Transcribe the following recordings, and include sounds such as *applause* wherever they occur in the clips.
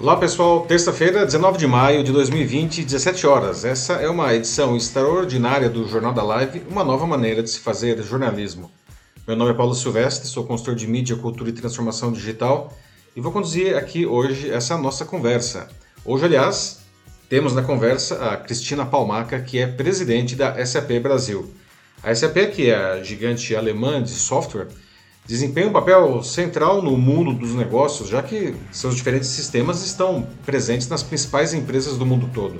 Olá pessoal, terça-feira, 19 de maio de 2020, 17 horas. Essa é uma edição extraordinária do Jornal da Live, uma nova maneira de se fazer jornalismo. Meu nome é Paulo Silvestre, sou consultor de mídia, cultura e transformação digital e vou conduzir aqui hoje essa nossa conversa. Hoje, aliás, temos na conversa a Cristina Palmaca, que é presidente da SAP Brasil. A SAP, que é a gigante alemã de software, desempenha um papel central no mundo dos negócios, já que seus diferentes sistemas estão presentes nas principais empresas do mundo todo.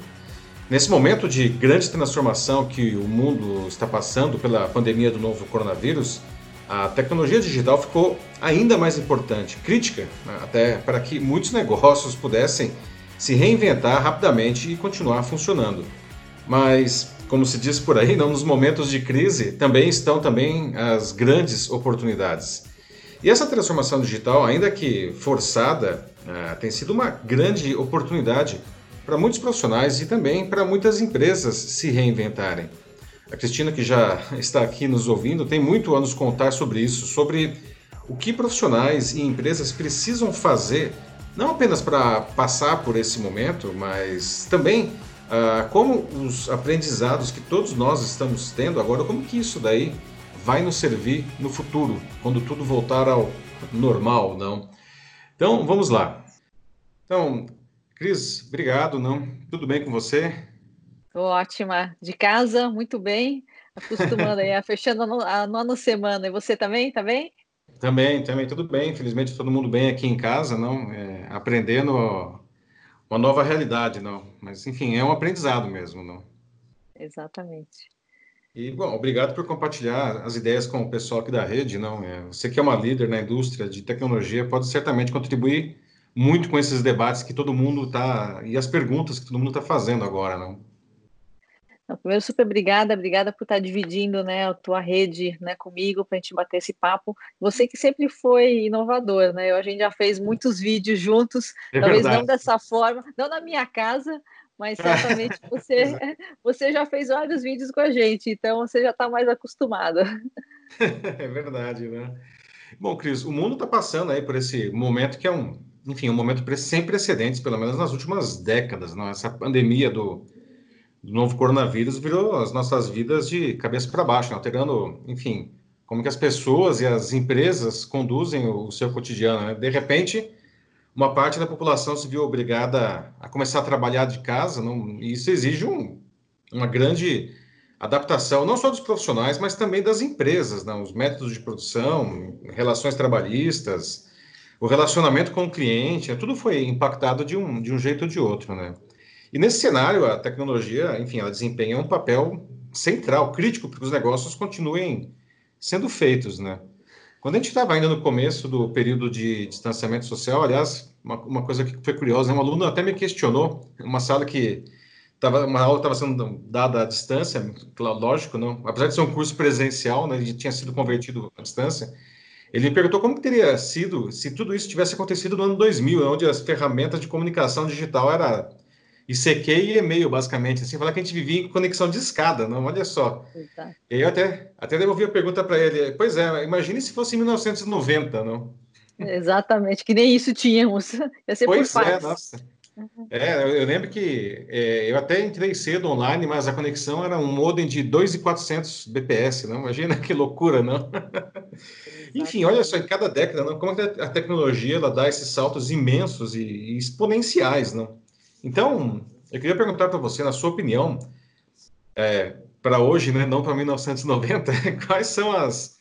Nesse momento de grande transformação que o mundo está passando pela pandemia do novo coronavírus, a tecnologia digital ficou ainda mais importante, crítica, né, até para que muitos negócios pudessem se reinventar rapidamente e continuar funcionando. Mas como se diz por aí, não nos momentos de crise também estão também as grandes oportunidades. E essa transformação digital, ainda que forçada, uh, tem sido uma grande oportunidade para muitos profissionais e também para muitas empresas se reinventarem. A Cristina, que já *laughs* está aqui nos ouvindo, tem muito a nos contar sobre isso, sobre o que profissionais e empresas precisam fazer, não apenas para passar por esse momento, mas também ah, como os aprendizados que todos nós estamos tendo agora, como que isso daí vai nos servir no futuro, quando tudo voltar ao normal, não? Então, vamos lá. Então, Cris, obrigado, não? Tudo bem com você? Ótima. De casa, muito bem. Acostumando aí, *laughs* fechando a nona semana. E você também, tá bem? Também, também, tudo bem. Infelizmente, todo mundo bem aqui em casa, não? É, aprendendo uma nova realidade, não. Mas, enfim, é um aprendizado mesmo, não. Exatamente. E, bom, obrigado por compartilhar as ideias com o pessoal aqui da rede, não. É, você que é uma líder na indústria de tecnologia pode certamente contribuir muito com esses debates que todo mundo está e as perguntas que todo mundo está fazendo agora, não. Primeiro, super obrigada, obrigada por estar dividindo né, a tua rede né, comigo para a gente bater esse papo. Você que sempre foi inovador, né? A gente já fez muitos vídeos juntos, é talvez verdade. não dessa forma, não na minha casa, mas *laughs* certamente você, você já fez vários vídeos com a gente, então você já está mais acostumado. *laughs* É verdade, né? Bom, Cris, o mundo está passando aí por esse momento que é um, enfim, um momento sem precedentes, pelo menos nas últimas décadas, não? Essa pandemia do do novo coronavírus virou as nossas vidas de cabeça para baixo, né? alterando, enfim, como que as pessoas e as empresas conduzem o seu cotidiano. Né? De repente, uma parte da população se viu obrigada a começar a trabalhar de casa, não, e isso exige um, uma grande adaptação, não só dos profissionais, mas também das empresas, né? os métodos de produção, relações trabalhistas, o relacionamento com o cliente, né? tudo foi impactado de um, de um jeito ou de outro, né? E nesse cenário, a tecnologia, enfim, ela desempenha um papel central, crítico, para que os negócios continuem sendo feitos, né? Quando a gente estava ainda no começo do período de distanciamento social, aliás, uma, uma coisa que foi curiosa, um aluno até me questionou, uma sala que tava, uma aula estava sendo dada à distância, lógico, não, apesar de ser um curso presencial, né, ele tinha sido convertido à distância, ele me perguntou como teria sido se tudo isso tivesse acontecido no ano 2000, onde as ferramentas de comunicação digital era ICQ e e-mail, basicamente. Assim, falar que a gente vivia em conexão de escada, não? Olha só. Exato. E eu até, até devolvi a pergunta para ele. Pois é, imagine se fosse em 1990, não? Exatamente, que nem isso tínhamos. Ia ser pois por é, nossa. É, eu, lembro que é, eu até entrei cedo online, mas a conexão era um modem de 2.400 bps, não? Imagina que loucura, não? Enfim, olha só, em cada década, não? como a tecnologia ela dá esses saltos imensos e, e exponenciais, não? Então, eu queria perguntar para você, na sua opinião, é, para hoje, né, não para 1990, *laughs* quais são as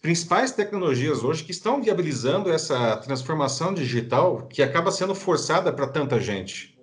principais tecnologias hoje que estão viabilizando essa transformação digital que acaba sendo forçada para tanta gente?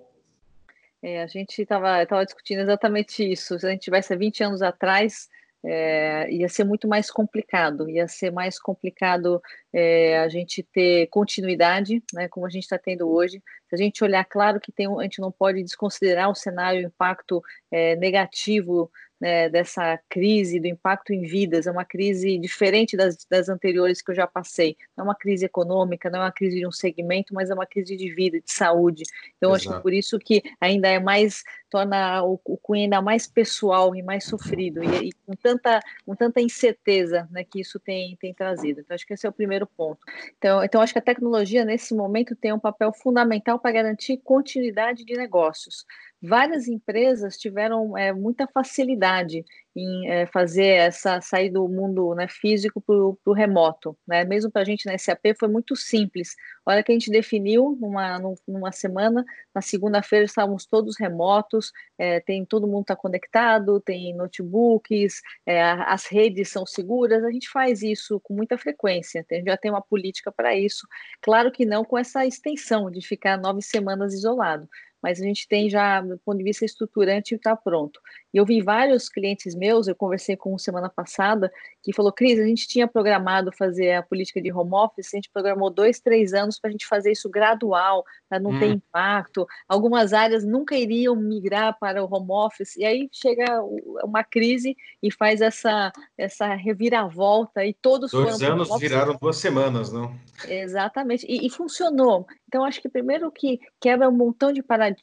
É, a gente estava discutindo exatamente isso. Se a gente tivesse há 20 anos atrás, é, ia ser muito mais complicado, ia ser mais complicado é, a gente ter continuidade, né, como a gente está tendo hoje. Se a gente olhar, claro que tem, a gente não pode desconsiderar o cenário, o impacto é, negativo né, dessa crise, do impacto em vidas, é uma crise diferente das, das anteriores que eu já passei. Não é uma crise econômica, não é uma crise de um segmento, mas é uma crise de vida, de saúde. Então, Exato. acho que por isso que ainda é mais, torna o, o cunho ainda mais pessoal e mais sofrido, e, e, com, tanta, com tanta incerteza né, que isso tem, tem trazido. Então, acho que esse é o primeiro ponto. Então, então, acho que a tecnologia, nesse momento, tem um papel fundamental para garantir continuidade de negócios várias empresas tiveram é, muita facilidade em é, fazer essa sair do mundo né, físico para o remoto. Né? Mesmo para a gente na SAP foi muito simples. A hora que a gente definiu numa, numa semana, na segunda-feira estávamos todos remotos, é, tem todo mundo está conectado, tem notebooks, é, as redes são seguras. A gente faz isso com muita frequência. A gente já tem uma política para isso. Claro que não com essa extensão de ficar nove semanas isolado mas a gente tem já, do ponto de vista estruturante, está pronto. E eu vi vários clientes meus, eu conversei com um semana passada, que falou, Cris, a gente tinha programado fazer a política de home office, a gente programou dois, três anos para a gente fazer isso gradual, para não hum. ter impacto. Algumas áreas nunca iriam migrar para o home office, e aí chega uma crise e faz essa, essa reviravolta, e todos Dois anos viraram duas semanas, não? Exatamente, e, e funcionou. Então, acho que primeiro que quebra um montão de paradigmas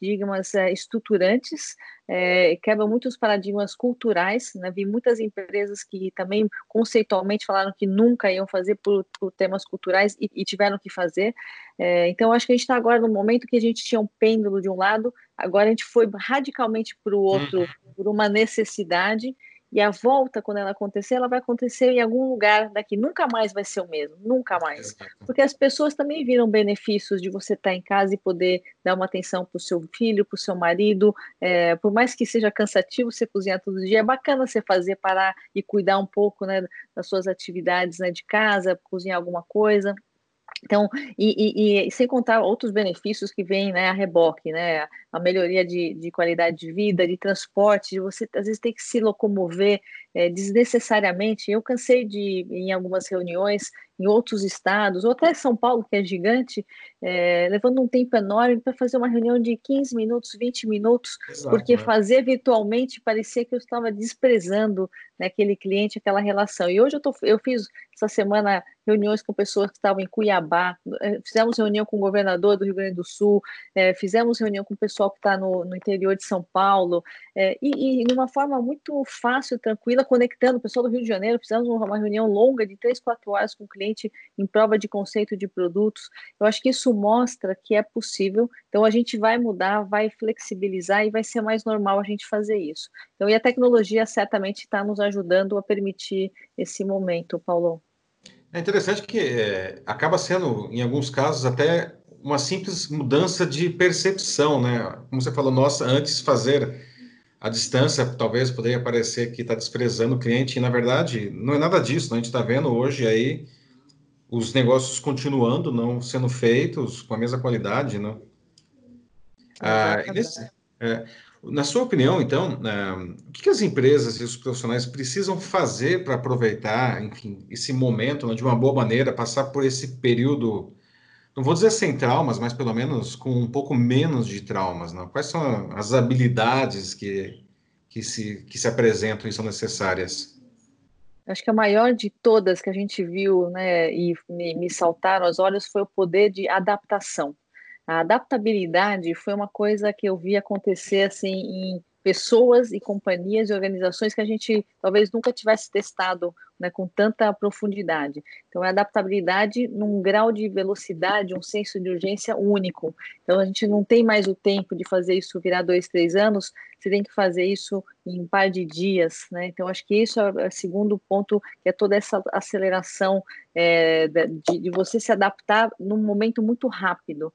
é, estruturantes, é, quebra muitos paradigmas culturais. Né? Vi muitas empresas que também conceitualmente falaram que nunca iam fazer por, por temas culturais e, e, tiveram que fazer. É, então, acho que a gente está agora no momento que a gente tinha um pêndulo de um lado, agora a gente foi radicalmente para o outro, uhum. por uma necessidade. E a volta, quando ela acontecer, ela vai acontecer em algum lugar daqui. Nunca mais vai ser o mesmo, nunca mais. Porque as pessoas também viram benefícios de você estar em casa e poder dar uma atenção para o seu filho, para o seu marido. É, por mais que seja cansativo você cozinhar todo dia, é bacana você fazer, parar e cuidar um pouco né, das suas atividades né, de casa, cozinhar alguma coisa. Então, e, e, e, sem contar outros benefícios que vêm né, a reboque, né? A melhoria de, de qualidade de vida, de transporte, de você às vezes ter que se locomover é, desnecessariamente. Eu cansei de, em algumas reuniões, em outros estados, ou até São Paulo, que é gigante, é, levando um tempo enorme para fazer uma reunião de 15 minutos, 20 minutos, Exato, porque né? fazer virtualmente parecia que eu estava desprezando né, aquele cliente, aquela relação. E hoje eu, tô, eu fiz essa semana reuniões com pessoas que estavam em Cuiabá, é, fizemos reunião com o governador do Rio Grande do Sul, é, fizemos reunião com o pessoal que está no, no, interior de São Paulo, é, e, e de uma forma muito fácil, tranquila, conectando o pessoal do Rio de Janeiro, fizemos uma reunião longa de três, quatro horas com o cliente em prova de conceito de produtos. Eu acho que isso mostra que é possível, então a gente vai mudar, vai flexibilizar e vai ser mais normal a gente fazer isso. Então, e a tecnologia certamente está nos ajudando a permitir esse momento, Paulo. É interessante que é, acaba sendo, em alguns casos, até uma simples mudança de percepção, né? Como você falou, nossa, antes fazer a distância, talvez poderia parecer que está desprezando o cliente, e na verdade não é nada disso. Né? A gente está vendo hoje aí os negócios continuando, não sendo feitos com a mesma qualidade, né? Ah, nesse, é, na sua opinião, então, uh, o que, que, as empresas e os profissionais precisam fazer para aproveitar, enfim, esse momento né, de uma boa maneira, passar por esse período, não vou dizer sem traumas, mas pelo menos com um pouco menos de traumas, né? Quais são as habilidades que, que, se, que se apresentam e são necessárias? Acho que a maior de todas que a gente viu, né, e me, me saltaram aos olhos foi o poder de adaptação a adaptabilidade foi uma coisa que eu vi acontecer assim em pessoas e companhias e organizações que a gente talvez nunca tivesse testado né, com tanta profundidade. Então, é adaptabilidade num grau de velocidade, um senso de urgência único. Então, a gente não tem mais o tempo de fazer isso virar dois, três anos, você tem que fazer isso em um par de dias. Né? Então, acho que isso é o segundo ponto, que é toda essa aceleração é, de, de você se adaptar num momento muito rápido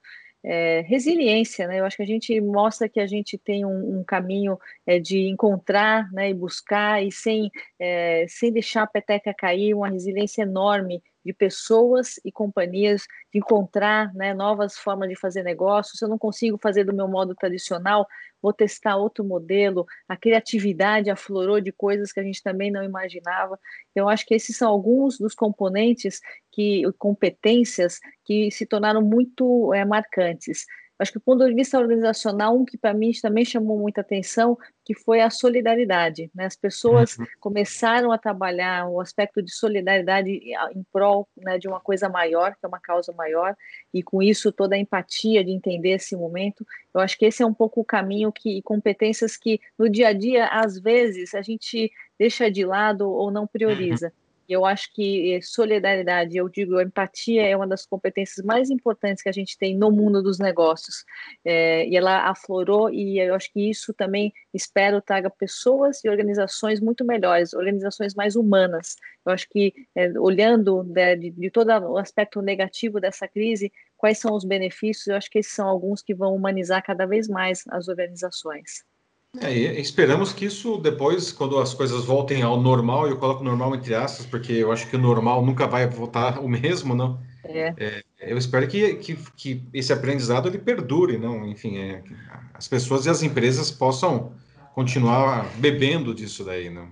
é, resiliência, né? Eu acho que a gente mostra que a gente tem um, um caminho é, de encontrar, né, e buscar e sem é, sem deixar a peteca cair, uma resiliência enorme de pessoas e companhias, de encontrar né, novas formas de fazer negócio. Se eu não consigo fazer do meu modo tradicional, vou testar outro modelo. A criatividade aflorou de coisas que a gente também não imaginava. Então, acho que esses são alguns dos componentes que competências que se tornaram muito é, marcantes. Acho que do ponto de vista organizacional, um que para mim também chamou muita atenção, que foi a solidariedade. Né? As pessoas uhum. começaram a trabalhar o aspecto de solidariedade em prol né, de uma coisa maior, que é uma causa maior, e com isso toda a empatia de entender esse momento. Eu acho que esse é um pouco o caminho que competências que no dia a dia às vezes a gente deixa de lado ou não prioriza. Uhum. Eu acho que eh, solidariedade, eu digo, empatia é uma das competências mais importantes que a gente tem no mundo dos negócios. É, e ela aflorou, e eu acho que isso também espero traga pessoas e organizações muito melhores, organizações mais humanas. Eu acho que, é, olhando né, de, de todo o aspecto negativo dessa crise, quais são os benefícios, eu acho que esses são alguns que vão humanizar cada vez mais as organizações. É, esperamos que isso depois, quando as coisas voltem ao normal, eu coloco normal entre aspas, porque eu acho que o normal nunca vai voltar o mesmo, não? É. É, eu espero que, que, que, esse aprendizado ele perdure, não? Enfim, é, as pessoas e as empresas possam continuar bebendo disso daí, não?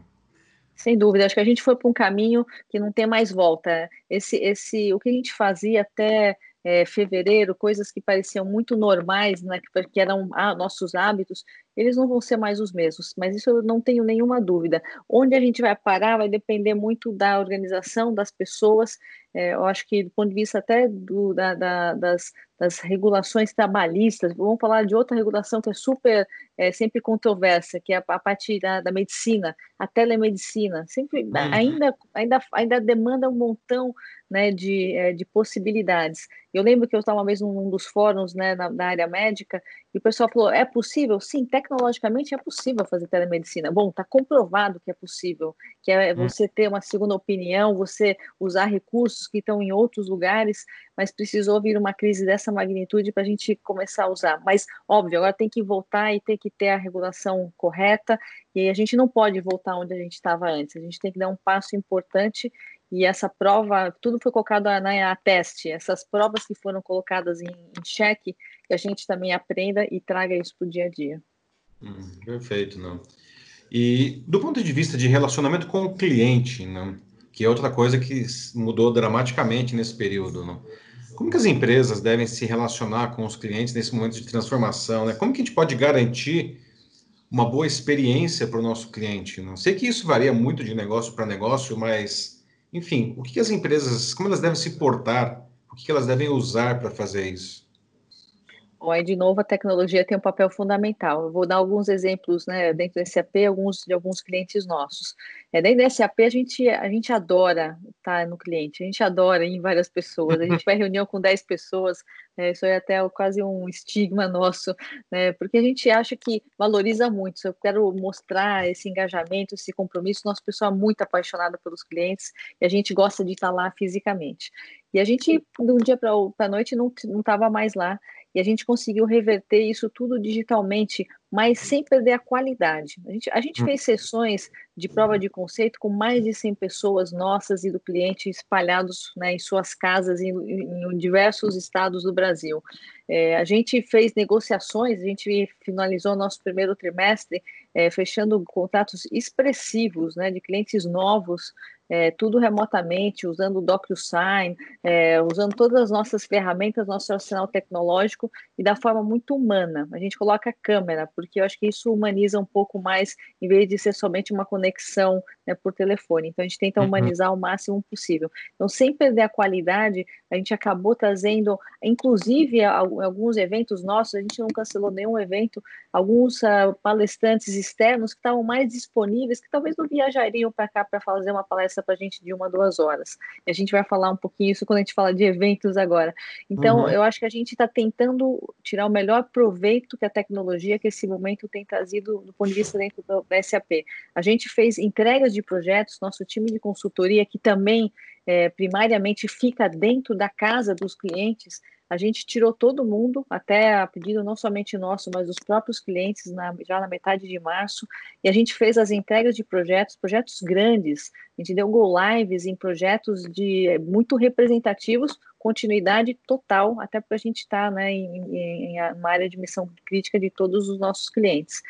Sem dúvida, acho que a gente foi para um caminho que não tem mais volta. Esse, esse, o que a gente fazia até é, fevereiro, coisas que pareciam muito normais, né, que, eram ah, nossos hábitos, eles não vão ser mais os mesmos, mas isso eu não tenho nenhuma dúvida. Onde a gente vai parar vai depender muito da organização, das pessoas. É, eu acho que, do ponto de vista até do, da, da, das, das, regulações trabalhistas, vamos falar de outra regulação que é super, é, sempre controversa, que é a, a parte da, da, medicina, a telemedicina. Sempre, uhum. ainda, ainda, ainda demanda um montão né, de, é, de possibilidades. Eu lembro que eu estava uma vez num dos fóruns né, na, na área médica e o pessoal falou: é possível? Sim, tecnologicamente é possível fazer telemedicina. Bom, está comprovado que é possível, que é hum. você ter uma segunda opinião, você usar recursos que estão em outros lugares, mas precisou vir uma crise dessa magnitude para a gente começar a usar. Mas, óbvio, agora tem que voltar e tem que ter a regulação correta, e a gente não pode voltar onde a gente estava antes, a gente tem que dar um passo importante e essa prova, tudo foi colocado na a teste, essas provas que foram colocadas em, em xeque, que a gente também aprenda e traga isso para o dia a dia. Hum, perfeito, não. E do ponto de vista de relacionamento com o cliente, não? que é outra coisa que mudou dramaticamente nesse período, não? Como que as empresas devem se relacionar com os clientes nesse momento de transformação? Né? Como que a gente pode garantir uma boa experiência para o nosso cliente? Não sei que isso varia muito de negócio para negócio, mas enfim, o que as empresas, como elas devem se portar, o que elas devem usar para fazer isso? Bom, aí de novo a tecnologia tem um papel fundamental. Eu vou dar alguns exemplos, né, dentro do SAP, alguns de alguns clientes nossos. É, dentro do SAP a gente a gente adora estar no cliente, a gente adora ir em várias pessoas. A gente *laughs* vai reunião com 10 pessoas, é, isso é até quase um estigma *laughs* nosso, né, porque a gente acha que valoriza muito. Se eu quero mostrar esse engajamento, esse compromisso, nosso pessoal é muito apaixonado pelos clientes e a gente gosta de estar lá fisicamente. E a gente, de um dia para a noite, não estava mais lá e a gente conseguiu reverter isso tudo digitalmente, mas sem perder a qualidade. A gente, a gente hum. fez sessões de prova de conceito com mais de 100 pessoas nossas e do cliente espalhados né, em suas casas em, em, diversos estados do Brasil. É, a gente fez negociações, a gente finalizou nosso primeiro trimestre é, fechando contratos expressivos né, de clientes novos é, tudo remotamente, usando o DocuSign, é, usando todas as nossas ferramentas, nosso arsenal tecnológico e da forma muito humana. A gente coloca a câmera, porque eu acho que isso humaniza um pouco mais, em vez de ser somente uma conexão né, por telefone. Então, a gente tenta uhum. humanizar o máximo possível. Então, sem perder a qualidade, a gente acabou trazendo, inclusive, alguns eventos nossos, a gente não cancelou nenhum evento, alguns uh, palestrantes externos que estavam mais disponíveis, que talvez não viajariam para cá para fazer uma palestra para a gente de uma, duas horas. E a gente vai falar um pouquinho isso quando a gente fala de eventos agora. Então, uhum. eu acho que a gente está tentando tirar o melhor proveito que a tecnologia, que esse momento tem trazido do ponto de vista dentro do SAP. A gente fez entregas de projetos, nosso time de consultoria, que também é, primariamente fica dentro da casa dos clientes, a gente tirou todo mundo, até a pedido não somente nosso, mas dos próprios clientes, na, já na metade de março, e a gente fez as entregas de projetos, projetos grandes, a gente deu go lives em projetos de muito representativos, continuidade total, até para a gente estar tá, né, em, em, em uma área de missão crítica de todos os nossos clientes.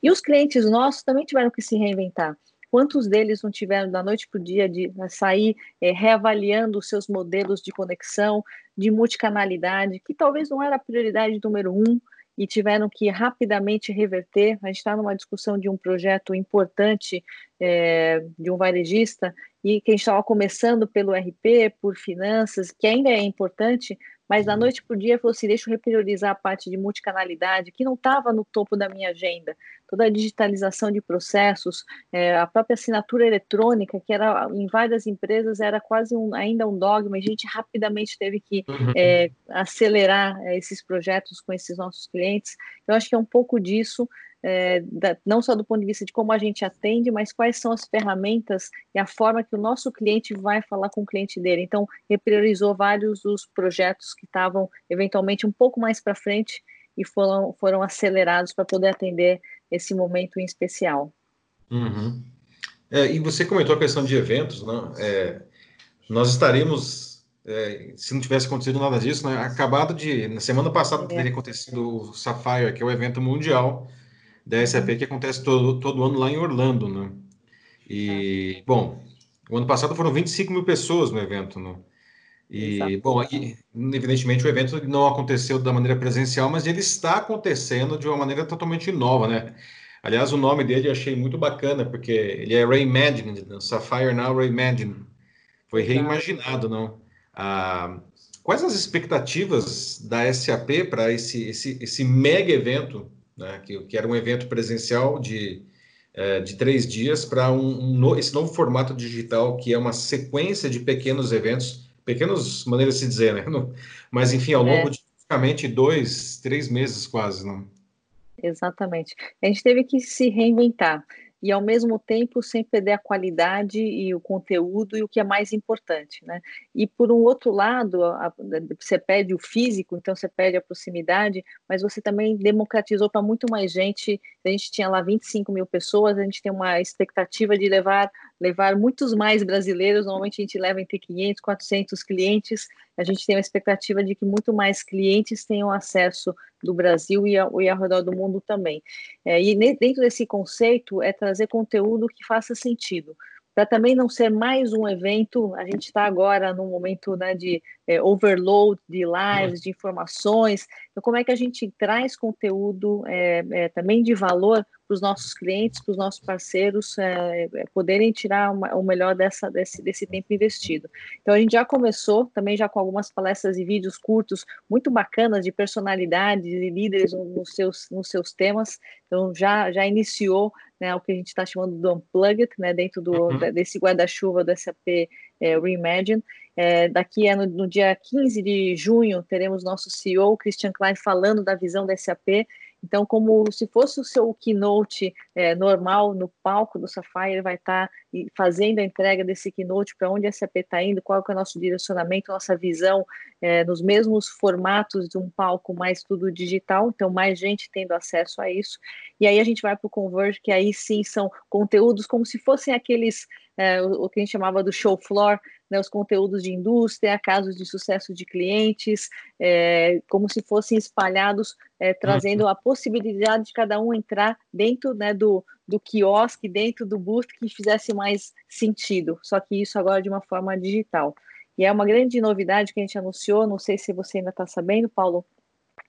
E os clientes nossos também tiveram que se reinventar. Quantos deles não tiveram da noite para o dia de sair é, reavaliando os seus modelos de conexão, de multicanalidade, que talvez não era a prioridade número um, e tiveram que rapidamente reverter. A gente está numa discussão de um projeto importante é, de um varejista e que a gente estava começando pelo RP, por finanças, que ainda é importante, mas da noite para o dia falou assim: deixa eu repriorizar a parte de multicanalidade, que não estava no topo da minha agenda. Toda a digitalização de processos, é, a própria assinatura eletrônica, que era em várias empresas era quase um, ainda um dogma, a gente rapidamente teve que uhum. é, acelerar é, esses projetos com esses nossos clientes. Eu acho que é um pouco disso é, da, não só do ponto de vista de como a gente atende, mas quais são as ferramentas e a forma que o nosso cliente vai falar com o cliente dele. Então, repriorizou vários dos projetos que estavam eventualmente um pouco mais para frente e foram, foram acelerados para poder atender esse momento em especial. Uhum. É, e você comentou a questão de eventos, né? É, nós estaremos, é, se não tivesse acontecido nada disso, né? acabado de, na semana passada, é. teria acontecido o Sapphire, que é o evento mundial da SAP que acontece todo, todo ano lá em Orlando, né? E, bom, o ano passado foram 25 mil pessoas no evento, né? E, Exato. bom, aí, evidentemente o evento não aconteceu da maneira presencial, mas ele está acontecendo de uma maneira totalmente nova, né? Aliás, o nome dele eu achei muito bacana, porque ele é reimagined, né? Sapphire Now Reimagined. Foi reimaginado, não? Ah, quais as expectativas da SAP para esse, esse, esse mega evento né, que, que, era um evento presencial de, é, de três dias para um, um, esse novo formato digital, que é uma sequência de pequenos eventos, pequenas maneiras de se dizer, né? *laughs* Mas, enfim, ao longo é. de praticamente dois, três meses quase, não? Exatamente. A gente teve que se reinventar e ao mesmo tempo sem perder a qualidade e o conteúdo e o que é mais importante, né? E por um outro lado, a, você pede o físico, então você pede a proximidade, mas você também democratizou para muito mais gente. A gente tinha lá 25 mil pessoas, a gente tem uma expectativa de levar levar muitos mais brasileiros. Normalmente a gente leva entre 500, 400 clientes. A gente tem uma expectativa de que muito mais clientes tenham acesso do Brasil e, ao, e ao redor do mundo também. É, e dentro desse conceito é trazer conteúdo que faça sentido para também não ser mais um evento, a gente está agora num momento né, de é, overload de lives, de informações. Então, como é que a gente traz conteúdo é, é, também de valor para os nossos clientes, para os nossos parceiros é, é, poderem tirar uma, o melhor dessa, desse, desse tempo investido. Então, a gente já começou também já com algumas palestras e vídeos curtos muito bacanas de personalidades e líderes nos seus, nos seus temas. Então, já, já iniciou né, o que a gente está chamando do Unplugged, né, dentro do, uhum. desse guarda-chuva do SAP é, Reimagine. É, daqui é no, no, dia 15 de junho, teremos nosso CEO, Christian Klein, falando da visão da SAP então, como se fosse o seu keynote é, normal no palco do Sapphire, ele vai estar tá fazendo a entrega desse keynote para onde a SAP está indo, qual é o nosso direcionamento, nossa visão, é, nos mesmos formatos de um palco, mais tudo digital, então mais gente tendo acesso a isso. E aí a gente vai para o Converge, que aí sim são conteúdos como se fossem aqueles, é, o, o que a gente chamava do show floor, né, os conteúdos de indústria, casos de sucesso de clientes, é, como se fossem espalhados, é, trazendo a possibilidade de cada um entrar dentro né, do, do quiosque, dentro do booth que fizesse mais sentido, só que isso agora de uma forma digital. E é uma grande novidade que a gente anunciou, não sei se você ainda está sabendo, Paulo,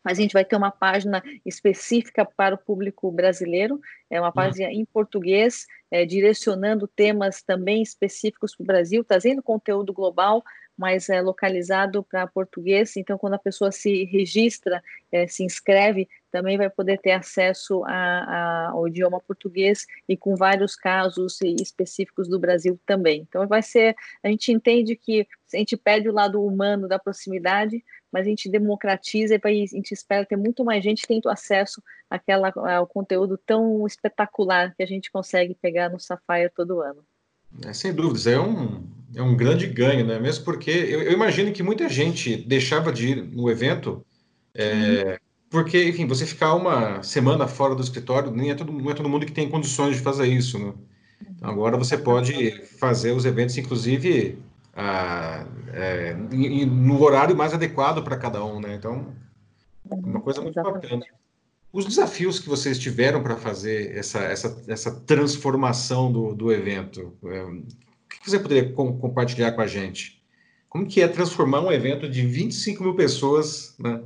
mas a gente vai ter uma página específica para o público brasileiro, é uma página em português, é, direcionando temas também específicos para o Brasil, trazendo conteúdo global, mas é localizado para português. Então, quando a pessoa se registra, é, se inscreve, também vai poder ter acesso a, a, ao idioma português e com vários casos específicos do Brasil também. Então, vai ser. A gente entende que a gente perde o lado humano da proximidade, mas a gente democratiza e a gente espera ter muito mais gente tendo acesso àquela, ao conteúdo tão espetacular que a gente consegue pegar no Sapphire todo ano. É, sem dúvidas, é um, é um grande ganho, né? Mesmo porque eu, eu imagino que muita gente deixava de ir no evento, é, porque, enfim, você ficar uma semana fora do escritório, nem é todo, não é todo mundo que tem condições de fazer isso, né? Então, agora você pode fazer os eventos, inclusive, ah, é, no horário mais adequado para cada um, né? Então, é uma coisa muito Exatamente. bacana. os desafios que vocês tiveram para fazer essa, essa, essa transformação do, do evento. Que você poderia com, compartilhar com a gente? Como que é transformar um evento de 25 mil pessoas né,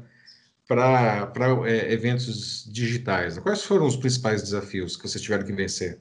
para é, eventos digitais? Quais foram os principais desafios que vocês tiveram que vencer?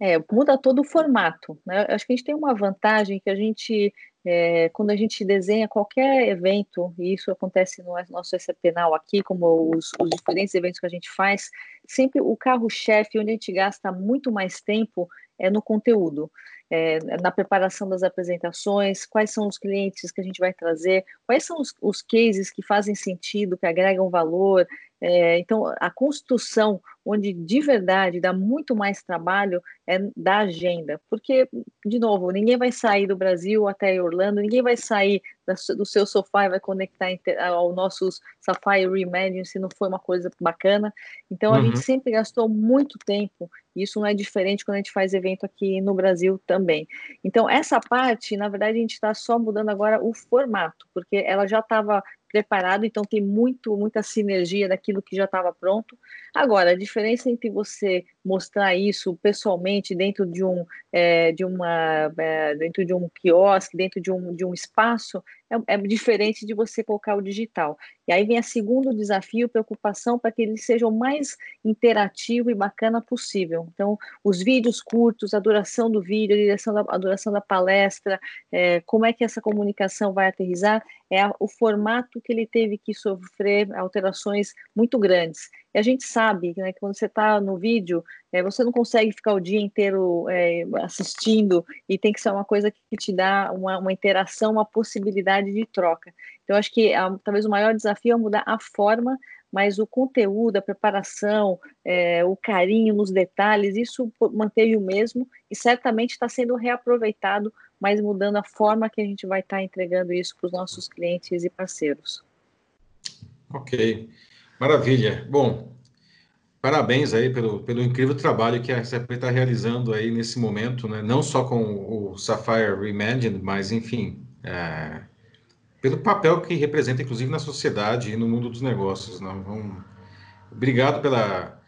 É, muda todo o formato. Né? Acho que a gente tem uma vantagem que a gente, é, quando a gente desenha qualquer evento, e isso acontece no nosso SAPenal aqui, como os, os, diferentes eventos que a gente faz, sempre o carro-chefe, onde a gente gasta muito mais tempo, é no conteúdo. É, na preparação das apresentações, quais são os clientes que a gente vai trazer, quais são os, os cases que fazem sentido, que agregam valor, é, então, a construção, onde de verdade dá muito mais trabalho, é da agenda. Porque, de novo, ninguém vai sair do Brasil até Orlando, ninguém vai sair do seu sofá e vai conectar ao nosso Safari Reimagine se não for uma coisa bacana. Então, a uhum. gente sempre gastou muito tempo. E isso não é diferente quando a gente faz evento aqui no Brasil também. Então, essa parte, na verdade, a gente está só mudando agora o formato, porque ela já estava preparado, então tem muito, muita sinergia daquilo que já estava pronto. Agora, a diferença entre você mostrar isso pessoalmente dentro de um, é, de uma, é, dentro de um quiosque, dentro de um, de um espaço, é, é, diferente de você colocar o digital. E aí vem a segundo desafio, preocupação para que ele seja o mais interativo e bacana possível. Então, os vídeos curtos, a duração do vídeo, a, direção da, a duração da palestra, é, como é que essa comunicação vai aterrizar, é a, o formato que ele teve que sofrer alterações muito grandes. E a gente sabe né, que quando você está no vídeo, é, você não consegue ficar o dia inteiro é, assistindo e tem que ser uma coisa que te dá uma, uma interação, uma possibilidade de troca. Então, acho que a, talvez o maior desafio é mudar a forma mas o conteúdo, a preparação, é, o carinho nos detalhes, isso manteve o mesmo e certamente está sendo reaproveitado, mas mudando a forma que a gente vai estar tá entregando isso para os nossos clientes e parceiros. Ok, maravilha. Bom, parabéns aí pelo, pelo incrível trabalho que a SAP está realizando aí nesse momento, né? não só com o Sapphire Reimagined, mas enfim, é, pelo papel que representa, inclusive, na sociedade e no mundo dos negócios. Né? Então, obrigado pela,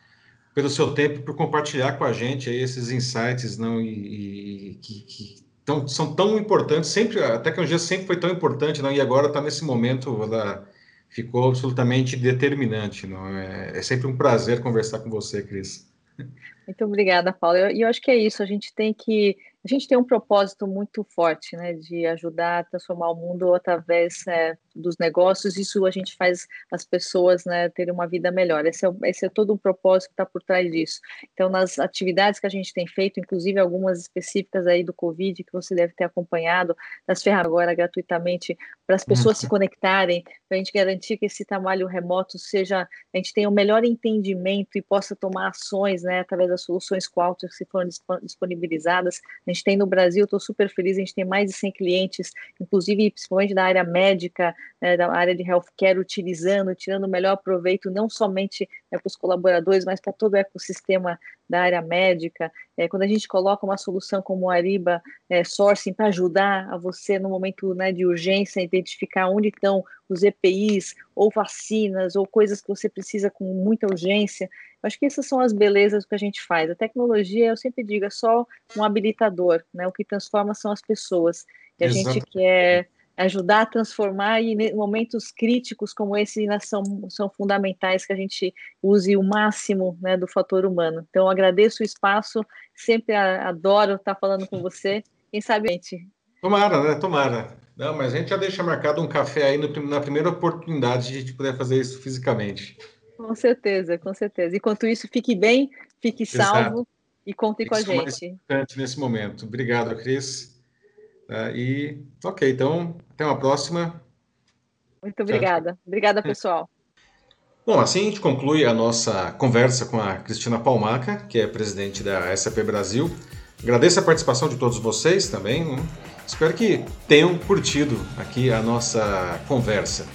pelo seu tempo, por compartilhar com a gente aí esses insights não, e, e que, que tão, são tão importantes. Sempre, a tecnologia sempre foi tão importante não, e agora está nesse momento, ela ficou absolutamente determinante. Não? É, é sempre um prazer conversar com você, Cris. Muito obrigada, Paulo. E eu, eu, acho que é isso. A gente tem que a gente tem um propósito muito forte, né, de ajudar a transformar o mundo através é, dos negócios. Isso a gente faz as pessoas, né, terem uma vida melhor. Esse é, esse é todo o propósito que está por trás disso. Então, nas atividades que a gente tem feito, inclusive algumas específicas aí do Covid que você deve ter acompanhado, das ferramentas agora gratuitamente para as pessoas uhum. se conectarem, para a gente garantir que esse trabalho remoto seja, a gente tenha o um melhor entendimento e possa tomar ações, né, através das soluções Qualtrics que foram disponibilizadas. A gente tem no Brasil, estou super feliz, a gente tem mais de 100 clientes, inclusive principalmente da área médica, né, da área de healthcare, utilizando, tirando o melhor proveito, não somente né, para os colaboradores, mas para todo o ecossistema da área médica. É, quando a gente coloca uma solução como o Ariba é, Sourcing para ajudar a você no momento né, de urgência, identificar onde estão os EPIs, ou vacinas, ou coisas que você precisa com muita urgência. Eu acho que essas são as belezas que a gente faz. A tecnologia, eu sempre digo, é só um habilitador, né? O que transforma são as pessoas. E a Exato. gente quer ajudar a transformar e momentos críticos como esse são, são fundamentais que a gente use o máximo né, do fator humano. Então, agradeço o espaço, sempre adoro estar falando com você. Quem sabe, gente. Tomara, né? Tomara. Não, mas a gente já deixa marcado um café aí no, na primeira oportunidade de a gente poder fazer isso fisicamente. Com certeza, com certeza. Enquanto isso, fique bem, fique salvo Exato. e conte com a gente. Mais importante nesse momento. Obrigado, Cris. Uh, e, ok, então, até uma próxima. Muito obrigada. Tchau. Obrigada, pessoal. Bom, assim a gente conclui a nossa conversa com a Cristina Palmaca, que é presidente da SAP Brasil. Agradeço a participação de todos vocês também. Né? Espero que tenham curtido aqui a nossa conversa.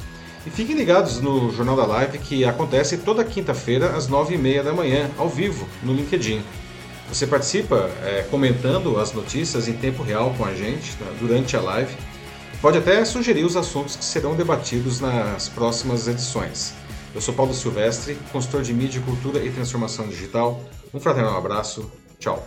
E fiquem ligados no Jornal da Live que acontece toda quinta-feira às nove e meia da manhã, ao vivo, no LinkedIn. Você participa é, comentando as notícias em tempo real com a gente né, durante a live. Pode até sugerir os assuntos que serão debatidos nas próximas edições. Eu sou Paulo Silvestre, consultor de mídia, cultura e transformação digital. Um fraternal abraço. Tchau.